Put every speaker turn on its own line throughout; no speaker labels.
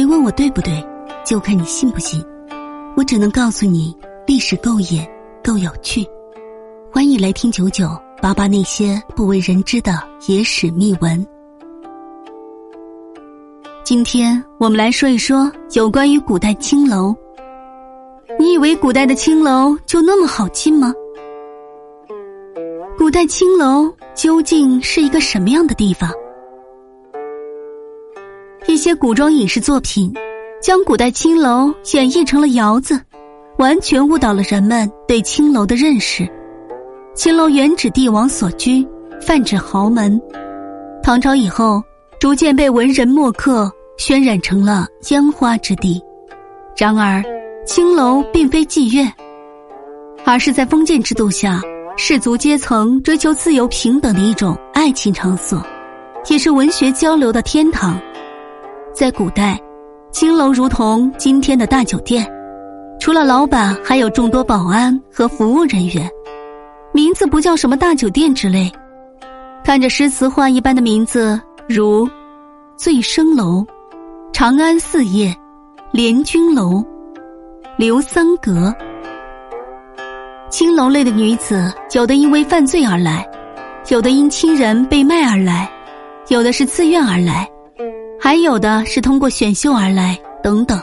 别问我对不对，就看你信不信。我只能告诉你，历史够野，够有趣。欢迎来听九九八八那些不为人知的野史秘闻。今天我们来说一说有关于古代青楼。你以为古代的青楼就那么好进吗？古代青楼究竟是一个什么样的地方？一些古装影视作品将古代青楼演绎成了窑子，完全误导了人们对青楼的认识。青楼原指帝王所居，泛指豪门。唐朝以后，逐渐被文人墨客渲染成了烟花之地。然而，青楼并非妓院，而是在封建制度下士族阶层追求自由平等的一种爱情场所，也是文学交流的天堂。在古代，青楼如同今天的大酒店，除了老板，还有众多保安和服务人员。名字不叫什么大酒店之类，看着诗词画一般的名字，如醉生楼、长安四夜、联军楼、刘三阁。青楼类的女子，有的因为犯罪而来，有的因亲人被卖而来，有的是自愿而来。还有的是通过选秀而来，等等。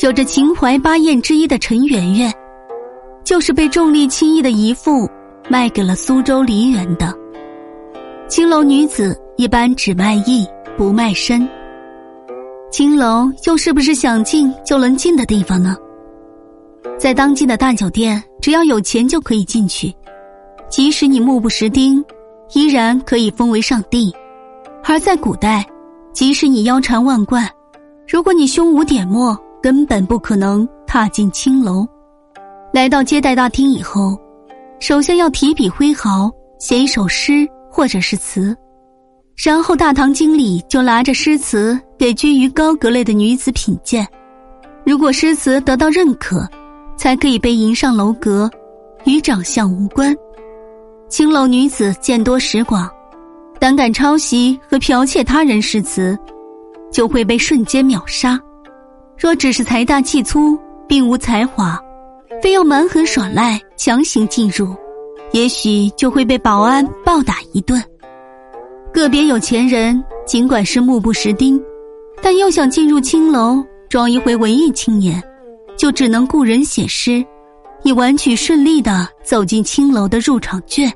有着秦淮八艳之一的陈圆圆，就是被重利轻义的姨父卖给了苏州梨园的。青楼女子一般只卖艺不卖身。青楼又是不是想进就能进的地方呢？在当今的大酒店，只要有钱就可以进去，即使你目不识丁，依然可以封为上帝。而在古代。即使你腰缠万贯，如果你胸无点墨，根本不可能踏进青楼。来到接待大厅以后，首先要提笔挥毫，写一首诗或者是词，然后大堂经理就拿着诗词给居于高阁类的女子品鉴。如果诗词得到认可，才可以被迎上楼阁，与长相无关。青楼女子见多识广。胆敢抄袭和剽窃他人诗词，就会被瞬间秒杀；若只是财大气粗，并无才华，非要蛮横耍赖强行进入，也许就会被保安暴打一顿。个别有钱人尽管是目不识丁，但又想进入青楼装一回文艺青年，就只能雇人写诗，以完取顺利的走进青楼的入场券。